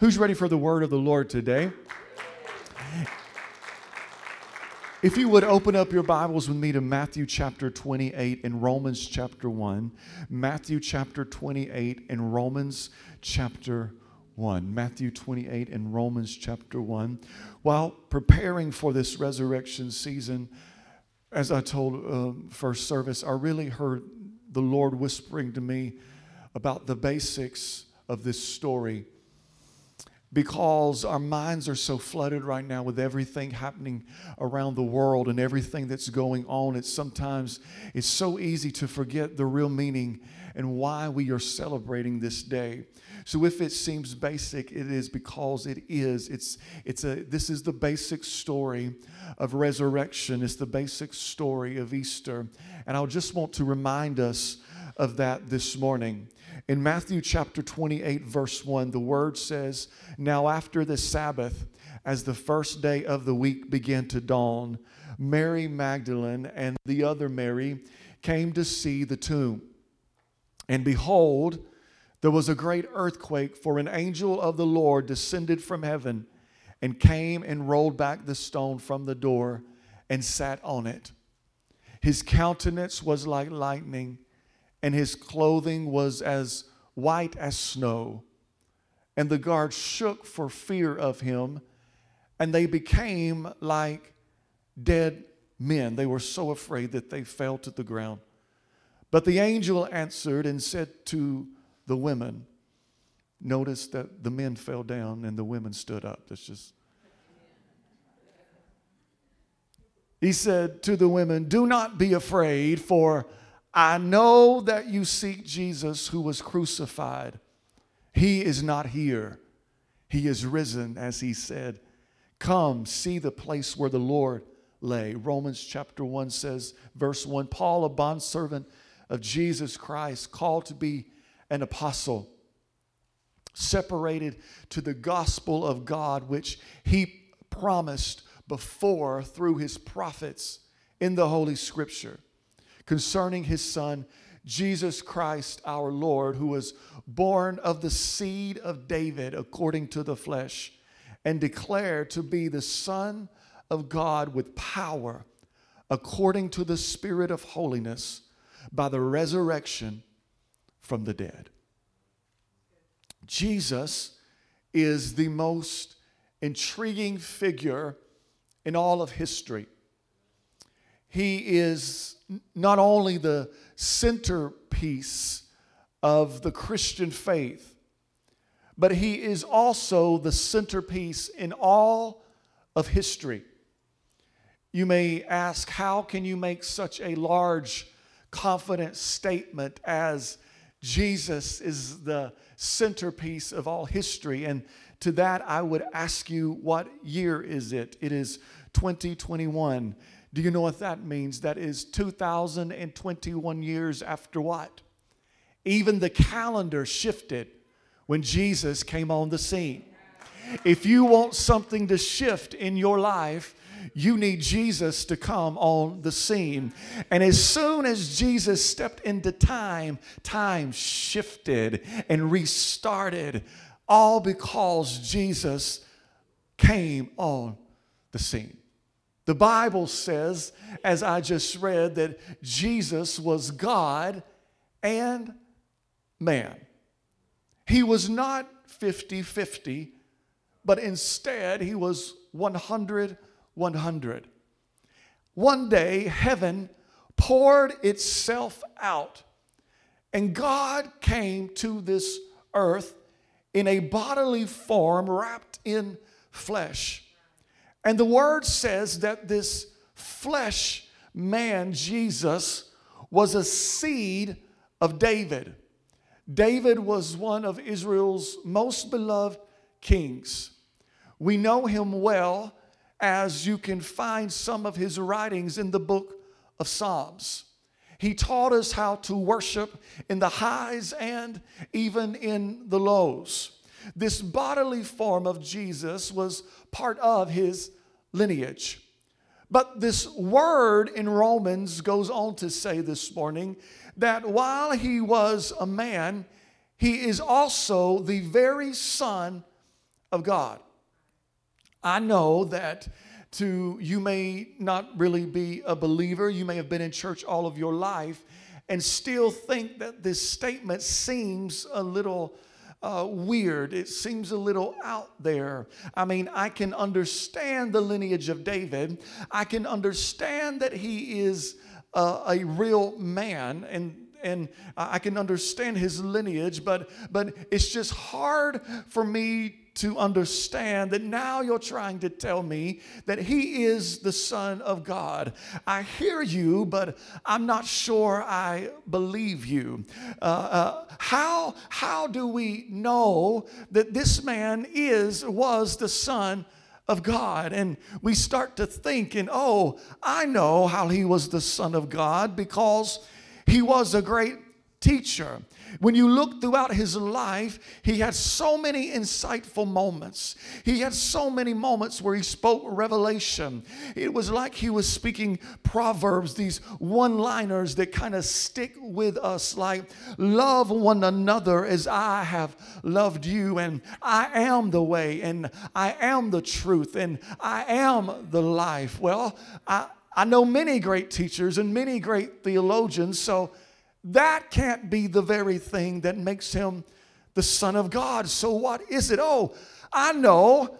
Who's ready for the word of the Lord today? If you would open up your Bibles with me to Matthew chapter 28 and Romans chapter 1. Matthew chapter 28 and Romans chapter 1. Matthew 28 and Romans chapter 1. While preparing for this resurrection season, as I told uh, first service, I really heard the Lord whispering to me about the basics of this story because our minds are so flooded right now with everything happening around the world and everything that's going on it's sometimes it's so easy to forget the real meaning and why we are celebrating this day. So if it seems basic it is because it is. It's it's a this is the basic story of resurrection. It's the basic story of easter. And i just want to remind us of that this morning in Matthew chapter 28, verse 1, the word says, Now after the Sabbath, as the first day of the week began to dawn, Mary Magdalene and the other Mary came to see the tomb. And behold, there was a great earthquake, for an angel of the Lord descended from heaven and came and rolled back the stone from the door and sat on it. His countenance was like lightning and his clothing was as white as snow. And the guards shook for fear of him, and they became like dead men. They were so afraid that they fell to the ground. But the angel answered and said to the women, Notice that the men fell down and the women stood up. That's just. He said to the women, Do not be afraid, for I know that you seek Jesus who was crucified. He is not here. He is risen, as he said. Come, see the place where the Lord lay. Romans chapter 1 says, verse 1 Paul, a bondservant of Jesus Christ, called to be an apostle, separated to the gospel of God, which he promised before through his prophets in the Holy Scripture concerning his son, Jesus Christ our Lord, who was born of the seed of David according to the flesh, and declared to be the Son of God with power according to the Spirit of holiness by the resurrection from the dead. Jesus is the most intriguing figure in all of history. He is not only the centerpiece of the Christian faith, but he is also the centerpiece in all of history. You may ask, how can you make such a large, confident statement as Jesus is the centerpiece of all history? And to that, I would ask you, what year is it? It is 2021. Do you know what that means? That is 2021 years after what? Even the calendar shifted when Jesus came on the scene. If you want something to shift in your life, you need Jesus to come on the scene. And as soon as Jesus stepped into time, time shifted and restarted, all because Jesus came on the scene. The Bible says, as I just read, that Jesus was God and man. He was not 50 50, but instead he was 100 100. One day, heaven poured itself out, and God came to this earth in a bodily form wrapped in flesh. And the word says that this flesh man, Jesus, was a seed of David. David was one of Israel's most beloved kings. We know him well as you can find some of his writings in the book of Psalms. He taught us how to worship in the highs and even in the lows. This bodily form of Jesus was part of his lineage. But this word in Romans goes on to say this morning that while he was a man, he is also the very Son of God. I know that to you may not really be a believer, you may have been in church all of your life and still think that this statement seems a little uh, weird. It seems a little out there. I mean, I can understand the lineage of David. I can understand that he is uh, a real man and and I can understand his lineage, but but it's just hard for me to understand that now you're trying to tell me that he is the Son of God. I hear you, but I'm not sure I believe you. Uh, uh, how, how do we know that this man is, was the Son of God. And we start to think, and oh, I know how he was the Son of God because he was a great teacher. When you look throughout his life, he had so many insightful moments. He had so many moments where he spoke revelation. It was like he was speaking proverbs, these one liners that kind of stick with us, like, Love one another as I have loved you, and I am the way, and I am the truth, and I am the life. Well, I, I know many great teachers and many great theologians, so that can't be the very thing that makes him the Son of God. So, what is it? Oh, I know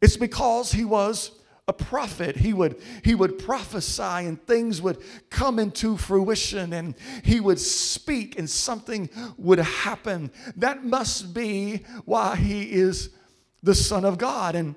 it's because he was a prophet he would he would prophesy and things would come into fruition and he would speak and something would happen that must be why he is the son of god and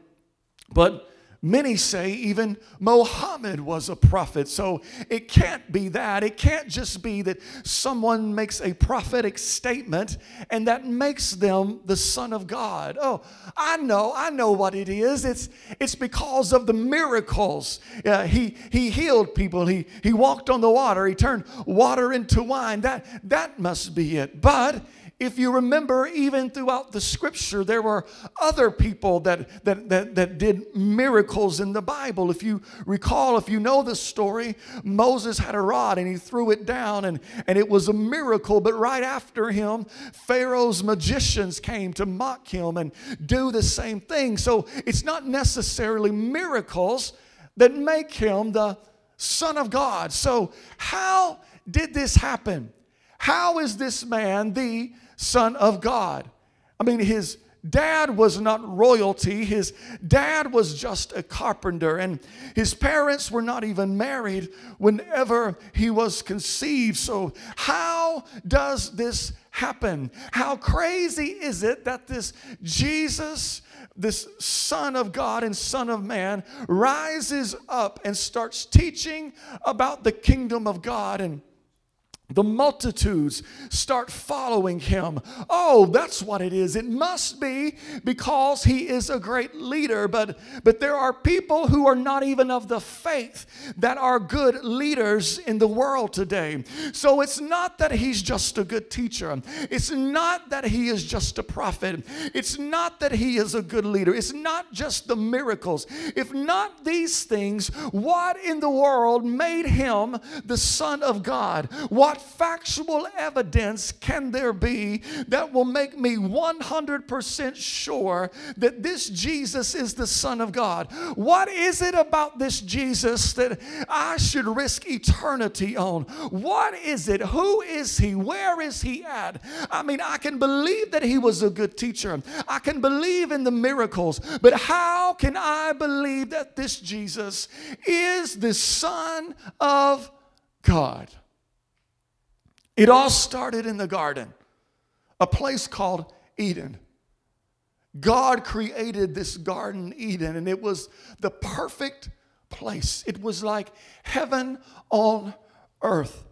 but Many say even Mohammed was a prophet. So it can't be that. It can't just be that someone makes a prophetic statement and that makes them the son of God. Oh, I know, I know what it is. It's it's because of the miracles. Uh, he he healed people. He he walked on the water. He turned water into wine. That that must be it. But if you remember, even throughout the scripture, there were other people that, that, that, that did miracles in the Bible. If you recall, if you know the story, Moses had a rod and he threw it down, and, and it was a miracle. But right after him, Pharaoh's magicians came to mock him and do the same thing. So it's not necessarily miracles that make him the Son of God. So, how did this happen? How is this man the Son of God. I mean, his dad was not royalty. His dad was just a carpenter, and his parents were not even married whenever he was conceived. So, how does this happen? How crazy is it that this Jesus, this Son of God and Son of Man, rises up and starts teaching about the kingdom of God? And the multitudes start following him. Oh, that's what it is. It must be because he is a great leader. But, but there are people who are not even of the faith that are good leaders in the world today. So it's not that he's just a good teacher, it's not that he is just a prophet, it's not that he is a good leader, it's not just the miracles. If not these things, what in the world made him the Son of God? What what factual evidence can there be that will make me 100% sure that this Jesus is the Son of God? What is it about this Jesus that I should risk eternity on? What is it? Who is he? Where is he at? I mean, I can believe that he was a good teacher, I can believe in the miracles, but how can I believe that this Jesus is the Son of God? It all started in the garden, a place called Eden. God created this garden, Eden, and it was the perfect place. It was like heaven on earth.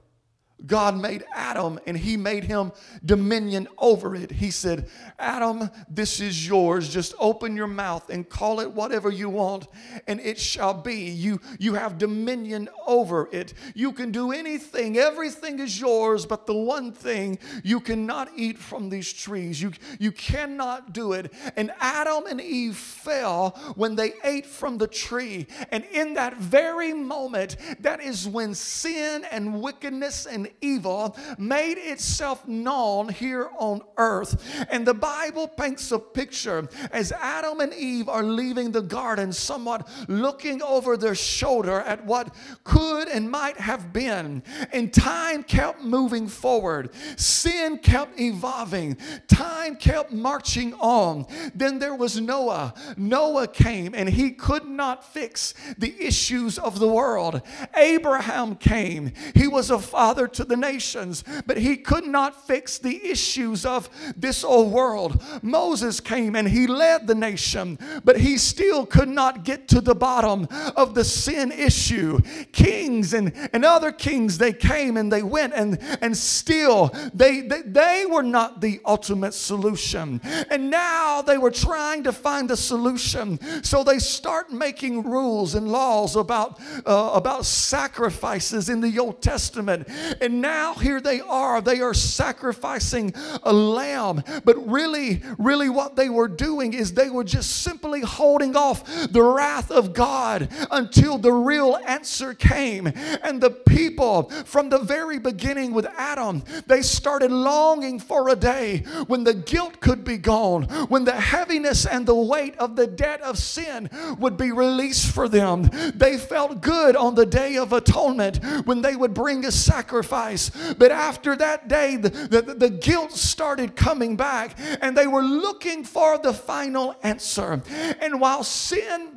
God made Adam and he made him dominion over it. He said, Adam, this is yours. Just open your mouth and call it whatever you want, and it shall be. You, you have dominion over it. You can do anything, everything is yours, but the one thing you cannot eat from these trees. You, you cannot do it. And Adam and Eve fell when they ate from the tree. And in that very moment, that is when sin and wickedness and and evil made itself known here on earth. And the Bible paints a picture as Adam and Eve are leaving the garden, somewhat looking over their shoulder at what could and might have been. And time kept moving forward, sin kept evolving, time kept marching on. Then there was Noah. Noah came and he could not fix the issues of the world. Abraham came. He was a father to the nations, but he could not fix the issues of this old world. Moses came and he led the nation, but he still could not get to the bottom of the sin issue. Kings and, and other kings, they came and they went, and, and still they, they, they were not the ultimate solution. And now they were trying to find the solution. So they start making rules and laws about, uh, about sacrifices in the Old Testament. And now here they are, they are sacrificing a lamb. But really, really, what they were doing is they were just simply holding off the wrath of God until the real answer came. And the people from the very beginning with Adam, they started longing for a day when the guilt could be gone, when the heaviness and the weight of the debt of sin would be released for them. They felt good on the day of atonement when they would bring a sacrifice. But after that day, the, the, the guilt started coming back and they were looking for the final answer. And while sin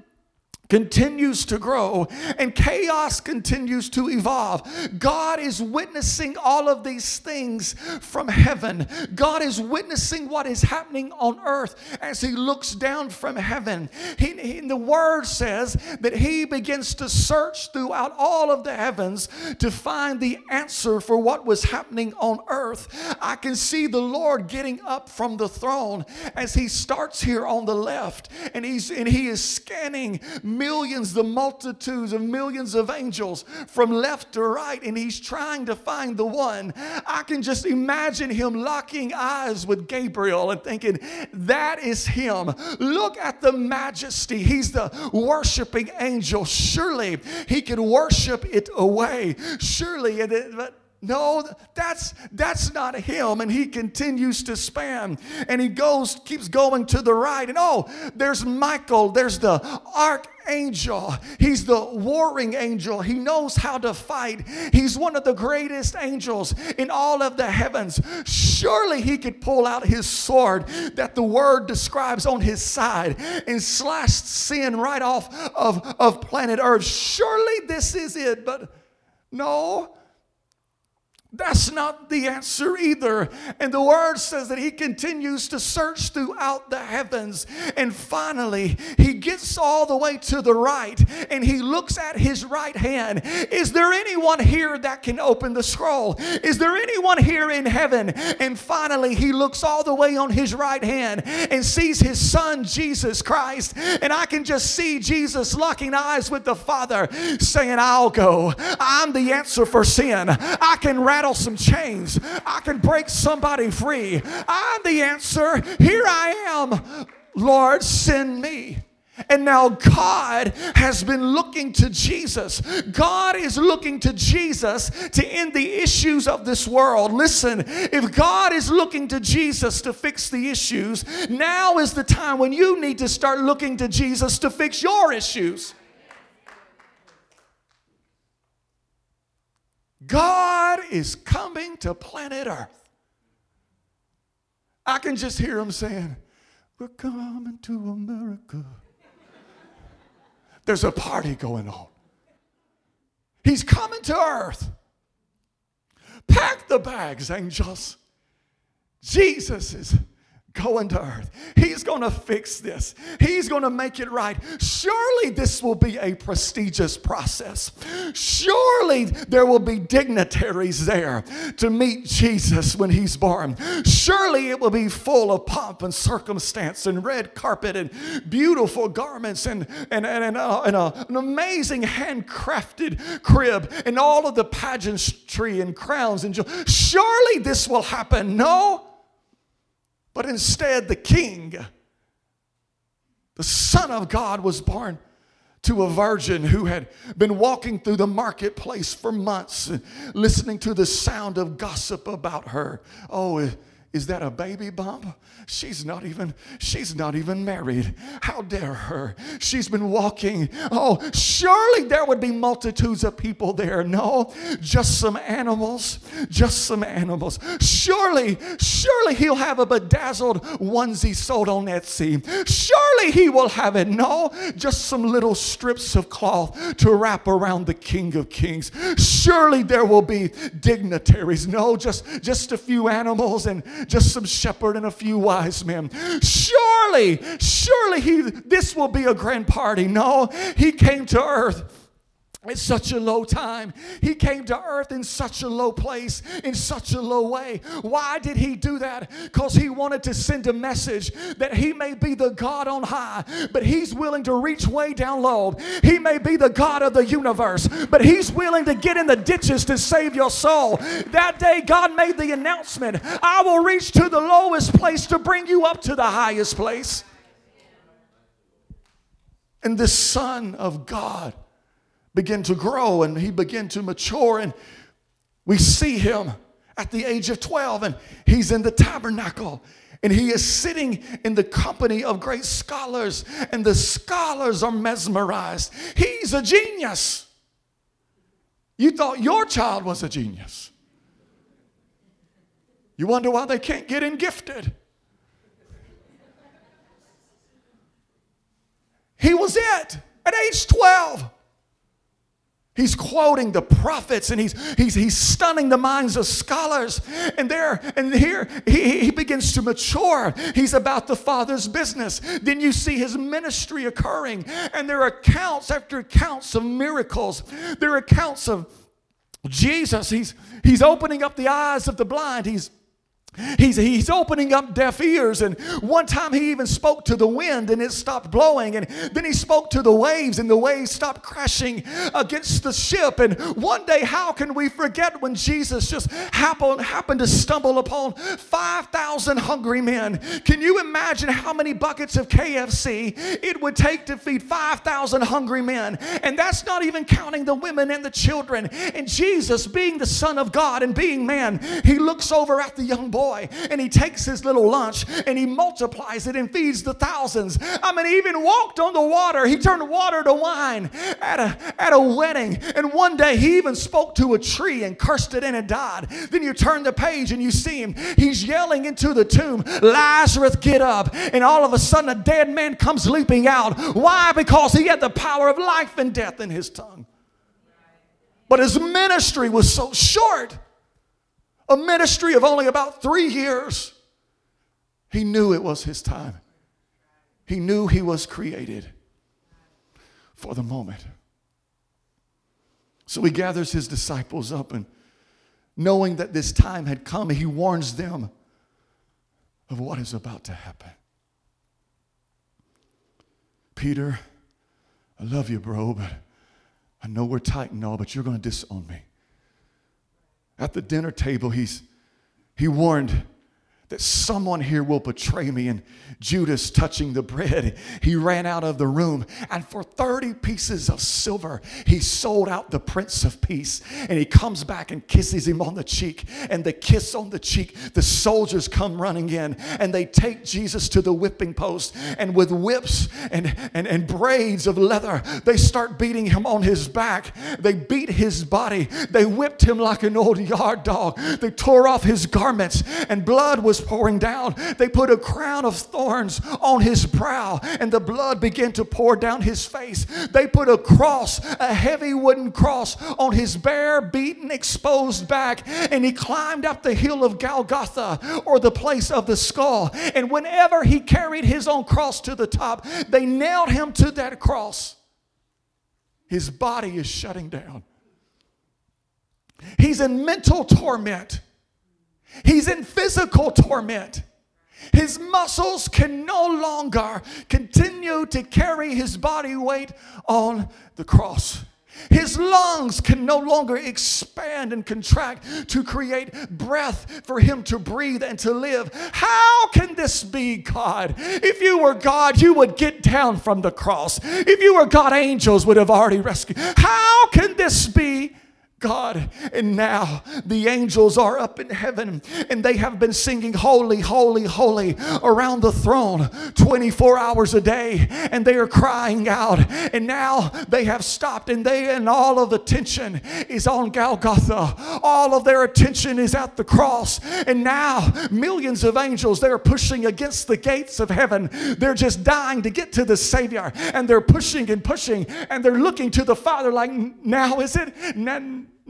continues to grow and chaos continues to evolve. God is witnessing all of these things from heaven. God is witnessing what is happening on earth as He looks down from heaven. He, he, the Word says that He begins to search throughout all of the heavens to find the answer for what was happening on earth. I can see the Lord getting up from the throne as He starts here on the left and, he's, and He is scanning millions, the multitudes of millions of angels from left to right, and he's trying to find the one. I can just imagine him locking eyes with Gabriel and thinking, That is him. Look at the majesty. He's the worshiping angel. Surely he can worship it away. Surely, but no, that's that's not him. And he continues to span. And he goes, keeps going to the right. And oh, there's Michael, there's the archangel. He's the warring angel. He knows how to fight. He's one of the greatest angels in all of the heavens. Surely he could pull out his sword that the word describes on his side and slash sin right off of, of planet Earth. Surely this is it. But no, that's not the answer either. And the word says that he continues to search throughout the heavens. And finally, he gets all the way to the right and he looks at his right hand. Is there anyone here that can open the scroll? Is there anyone here in heaven? And finally, he looks all the way on his right hand and sees his son, Jesus Christ. And I can just see Jesus locking eyes with the Father saying, I'll go. I'm the answer for sin. I can rattle some chains. I can break somebody free. I'm the answer. Here I am. Lord, send me. And now God has been looking to Jesus. God is looking to Jesus to end the issues of this world. Listen, if God is looking to Jesus to fix the issues, now is the time when you need to start looking to Jesus to fix your issues. God is coming to planet Earth. I can just hear him saying, We're coming to America. There's a party going on. He's coming to Earth. Pack the bags, angels. Jesus is going to earth. He's going to fix this. He's going to make it right. Surely this will be a prestigious process. Surely there will be dignitaries there to meet Jesus when he's born. Surely it will be full of pomp and circumstance and red carpet and beautiful garments and, and, and, and, uh, and an amazing handcrafted crib and all of the pageantry and crowns and surely this will happen. No. But instead, the king, the Son of God, was born to a virgin who had been walking through the marketplace for months, listening to the sound of gossip about her. Oh, is that a baby bump? She's not even she's not even married. How dare her? She's been walking. Oh, surely there would be multitudes of people there. No, just some animals, just some animals. Surely, surely he'll have a bedazzled onesie sold on Etsy. Surely he will have it. No, just some little strips of cloth to wrap around the King of Kings. Surely there will be dignitaries. No, just just a few animals and just some shepherd and a few wise men. Surely, surely he, this will be a grand party. No, he came to earth at such a low time. He came to earth in such a low place, in such a low way. Why did he do that? Because he wanted to send a message that he may be the God on high, but he's willing to reach way down low. He may be the God of the universe, but he's willing to get in the ditches to save your soul. That day, God made the announcement I will reach to the lowest place to bring you up to the highest place. And the Son of God began to grow and he began to mature. And we see him at the age of 12, and he's in the tabernacle. And he is sitting in the company of great scholars, and the scholars are mesmerized. He's a genius. You thought your child was a genius. You wonder why they can't get in gifted. He was it at age 12. He's quoting the prophets and he's, he's, he's stunning the minds of scholars. And there and here he, he begins to mature. He's about the Father's business. Then you see his ministry occurring, and there are accounts after accounts of miracles. There are accounts of Jesus. He's, he's opening up the eyes of the blind. He's He's, he's opening up deaf ears. And one time he even spoke to the wind and it stopped blowing. And then he spoke to the waves and the waves stopped crashing against the ship. And one day, how can we forget when Jesus just happened, happened to stumble upon 5,000 hungry men? Can you imagine how many buckets of KFC it would take to feed 5,000 hungry men? And that's not even counting the women and the children. And Jesus, being the Son of God and being man, he looks over at the young boy boy and he takes his little lunch and he multiplies it and feeds the thousands. I mean, he even walked on the water. He turned water to wine at a, at a wedding. And one day he even spoke to a tree and cursed it and it died. Then you turn the page and you see him. He's yelling into the tomb, Lazarus, get up. And all of a sudden, a dead man comes leaping out. Why? Because he had the power of life and death in his tongue. But his ministry was so short a ministry of only about three years, he knew it was his time. He knew he was created for the moment. So he gathers his disciples up and knowing that this time had come, he warns them of what is about to happen. Peter, I love you, bro, but I know we're tight and all, but you're going to disown me. At the dinner table, he's, he warned that someone here will betray me. And Judas, touching the bread, he ran out of the room. And for 30 pieces of silver, he sold out the Prince of Peace. And he comes back and kisses him on the cheek. And the kiss on the cheek, the soldiers come running in and they take Jesus to the whipping post. And with whips and, and, and braids of leather, they start beating him on his back. They beat his body. They whipped him like an old yard dog. They tore off his garments, and blood was was pouring down. They put a crown of thorns on his brow, and the blood began to pour down his face. They put a cross, a heavy wooden cross, on his bare, beaten, exposed back, and he climbed up the hill of Golgotha, or the place of the skull. And whenever he carried his own cross to the top, they nailed him to that cross. His body is shutting down. He's in mental torment. He's in physical torment. His muscles can no longer continue to carry his body weight on the cross. His lungs can no longer expand and contract to create breath for him to breathe and to live. How can this be, God? If you were God, you would get down from the cross. If you were God, angels would have already rescued. How can this be? God. And now the angels are up in heaven and they have been singing holy, holy, holy around the throne 24 hours a day and they are crying out. And now they have stopped and they and all of the attention is on Golgotha. All of their attention is at the cross. And now millions of angels they're pushing against the gates of heaven. They're just dying to get to the Savior and they're pushing and pushing and they're looking to the Father like now is it? Now,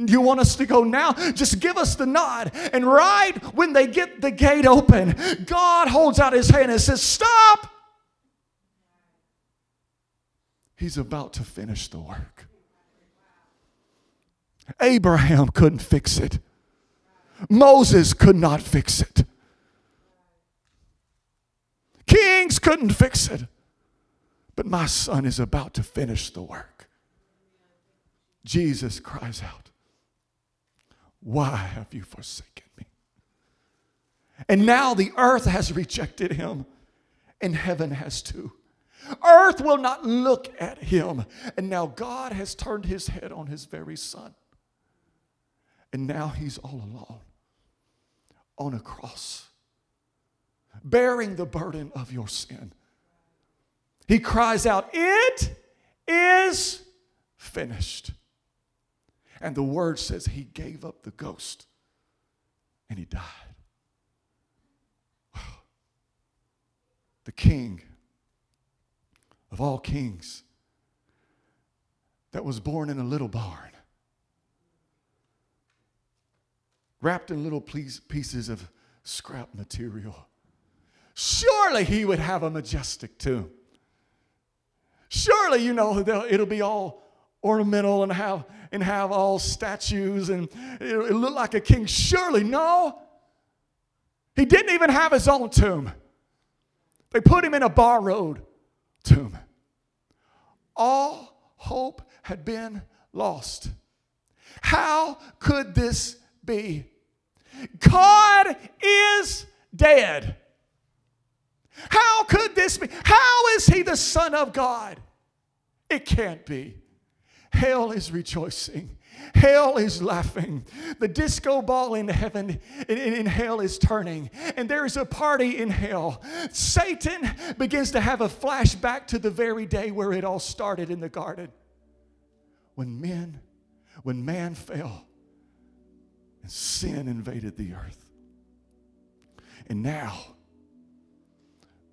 you want us to go now? Just give us the nod. And right when they get the gate open, God holds out his hand and says, Stop! He's about to finish the work. Abraham couldn't fix it, Moses could not fix it, kings couldn't fix it. But my son is about to finish the work. Jesus cries out. Why have you forsaken me? And now the earth has rejected him, and heaven has too. Earth will not look at him. And now God has turned his head on his very son. And now he's all alone on a cross, bearing the burden of your sin. He cries out, It is finished. And the word says he gave up the ghost and he died. The king of all kings that was born in a little barn, wrapped in little pieces of scrap material. Surely he would have a majestic tomb. Surely, you know, it'll be all ornamental and have and have all statues and it, it looked like a king. Surely, no. He didn't even have his own tomb. They put him in a borrowed tomb. All hope had been lost. How could this be? God is dead. How could this be? How is he the Son of God? It can't be. Hell is rejoicing. Hell is laughing. The disco ball in heaven, in, in, hell, is turning. And there is a party in hell. Satan begins to have a flashback to the very day where it all started in the garden. When men, when man fell and sin invaded the earth. And now,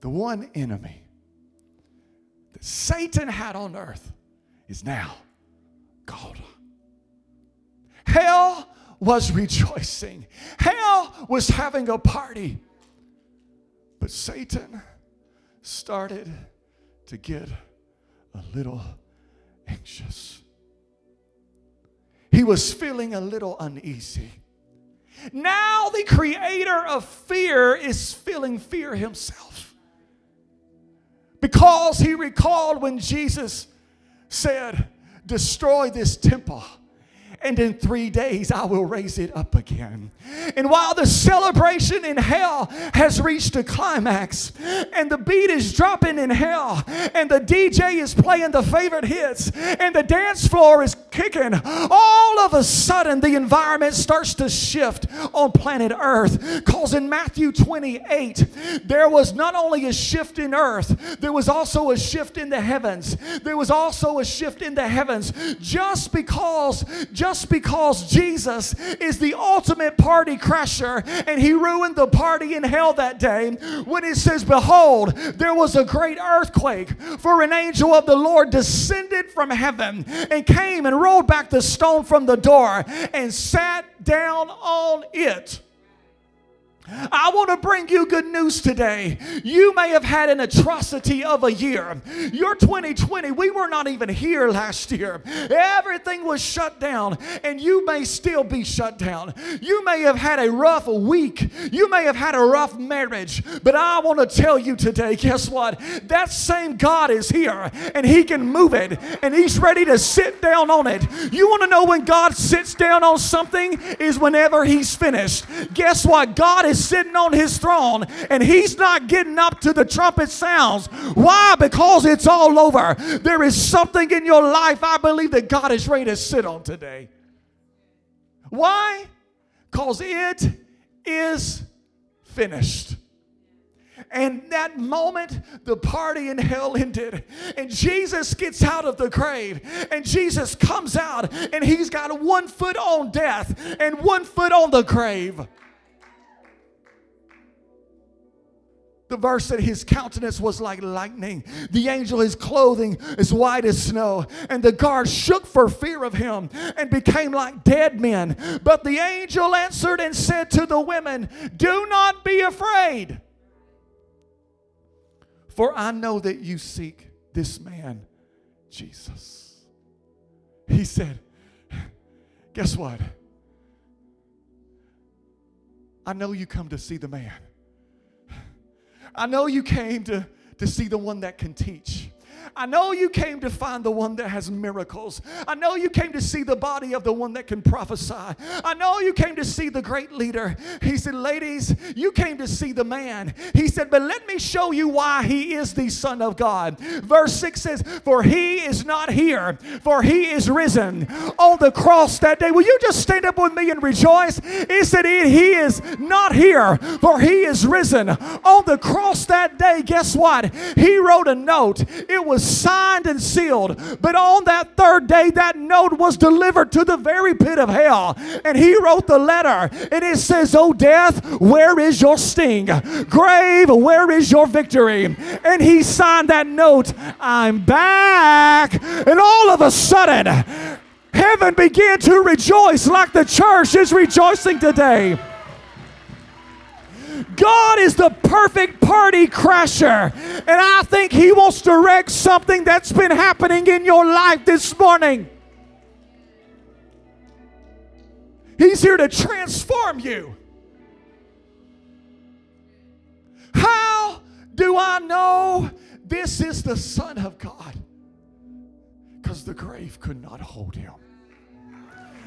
the one enemy that Satan had on earth is now God. Hell was rejoicing, hell was having a party. But Satan started to get a little anxious. He was feeling a little uneasy. Now, the creator of fear is feeling fear himself because he recalled when Jesus said, destroy this temple and in three days I will raise it up again. And while the celebration in hell has reached a climax, and the beat is dropping in hell, and the DJ is playing the favorite hits, and the dance floor is kicking, all of a sudden the environment starts to shift on planet Earth. Because in Matthew 28, there was not only a shift in earth, there was also a shift in the heavens. There was also a shift in the heavens just because, just because Jesus is the ultimate party crasher and he ruined the party in hell that day when it says, Behold, there was a great earthquake, for an angel of the Lord descended from heaven and came and rolled back the stone from the door and sat down on it. I want to bring you good news today. You may have had an atrocity of a year. Your 2020, we were not even here last year. Everything was shut down, and you may still be shut down. You may have had a rough week. You may have had a rough marriage. But I want to tell you today guess what? That same God is here, and He can move it, and He's ready to sit down on it. You want to know when God sits down on something? Is whenever He's finished. Guess what? God is is sitting on his throne and he's not getting up to the trumpet sounds. Why? Because it's all over. There is something in your life I believe that God is ready to sit on today. Why? Because it is finished. And that moment, the party in hell ended. And Jesus gets out of the grave. And Jesus comes out, and he's got one foot on death and one foot on the grave. The verse said his countenance was like lightning. The angel, his clothing is white as snow. And the guards shook for fear of him and became like dead men. But the angel answered and said to the women, Do not be afraid. For I know that you seek this man, Jesus. He said, Guess what? I know you come to see the man. I know you came to, to see the one that can teach. I know you came to find the one that has miracles. I know you came to see the body of the one that can prophesy. I know you came to see the great leader. He said, Ladies, you came to see the man. He said, But let me show you why he is the Son of God. Verse 6 says, For he is not here, for he is risen on the cross that day. Will you just stand up with me and rejoice? He said, He is not here, for he is risen on the cross that day. Guess what? He wrote a note. It was signed and sealed. But on that third day, that note was delivered to the very pit of hell. And he wrote the letter. And it says, Oh, death, where is your sting? Grave, where is your victory? And he signed that note, I'm back. And all of a sudden, heaven began to rejoice like the church is rejoicing today. God is the perfect party crasher. And I think He wants to wreck something that's been happening in your life this morning. He's here to transform you. How do I know this is the Son of God? Because the grave could not hold him.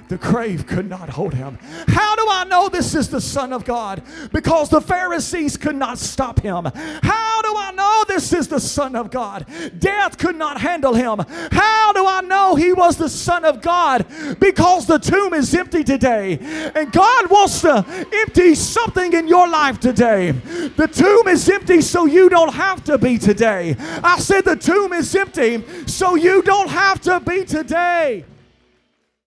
The grave could not hold him. How do I know this is the Son of God? Because the Pharisees could not stop him. How do I know this is the Son of God? Death could not handle him. How do I know he was the Son of God? Because the tomb is empty today. And God wants to empty something in your life today. The tomb is empty so you don't have to be today. I said the tomb is empty so you don't have to be today.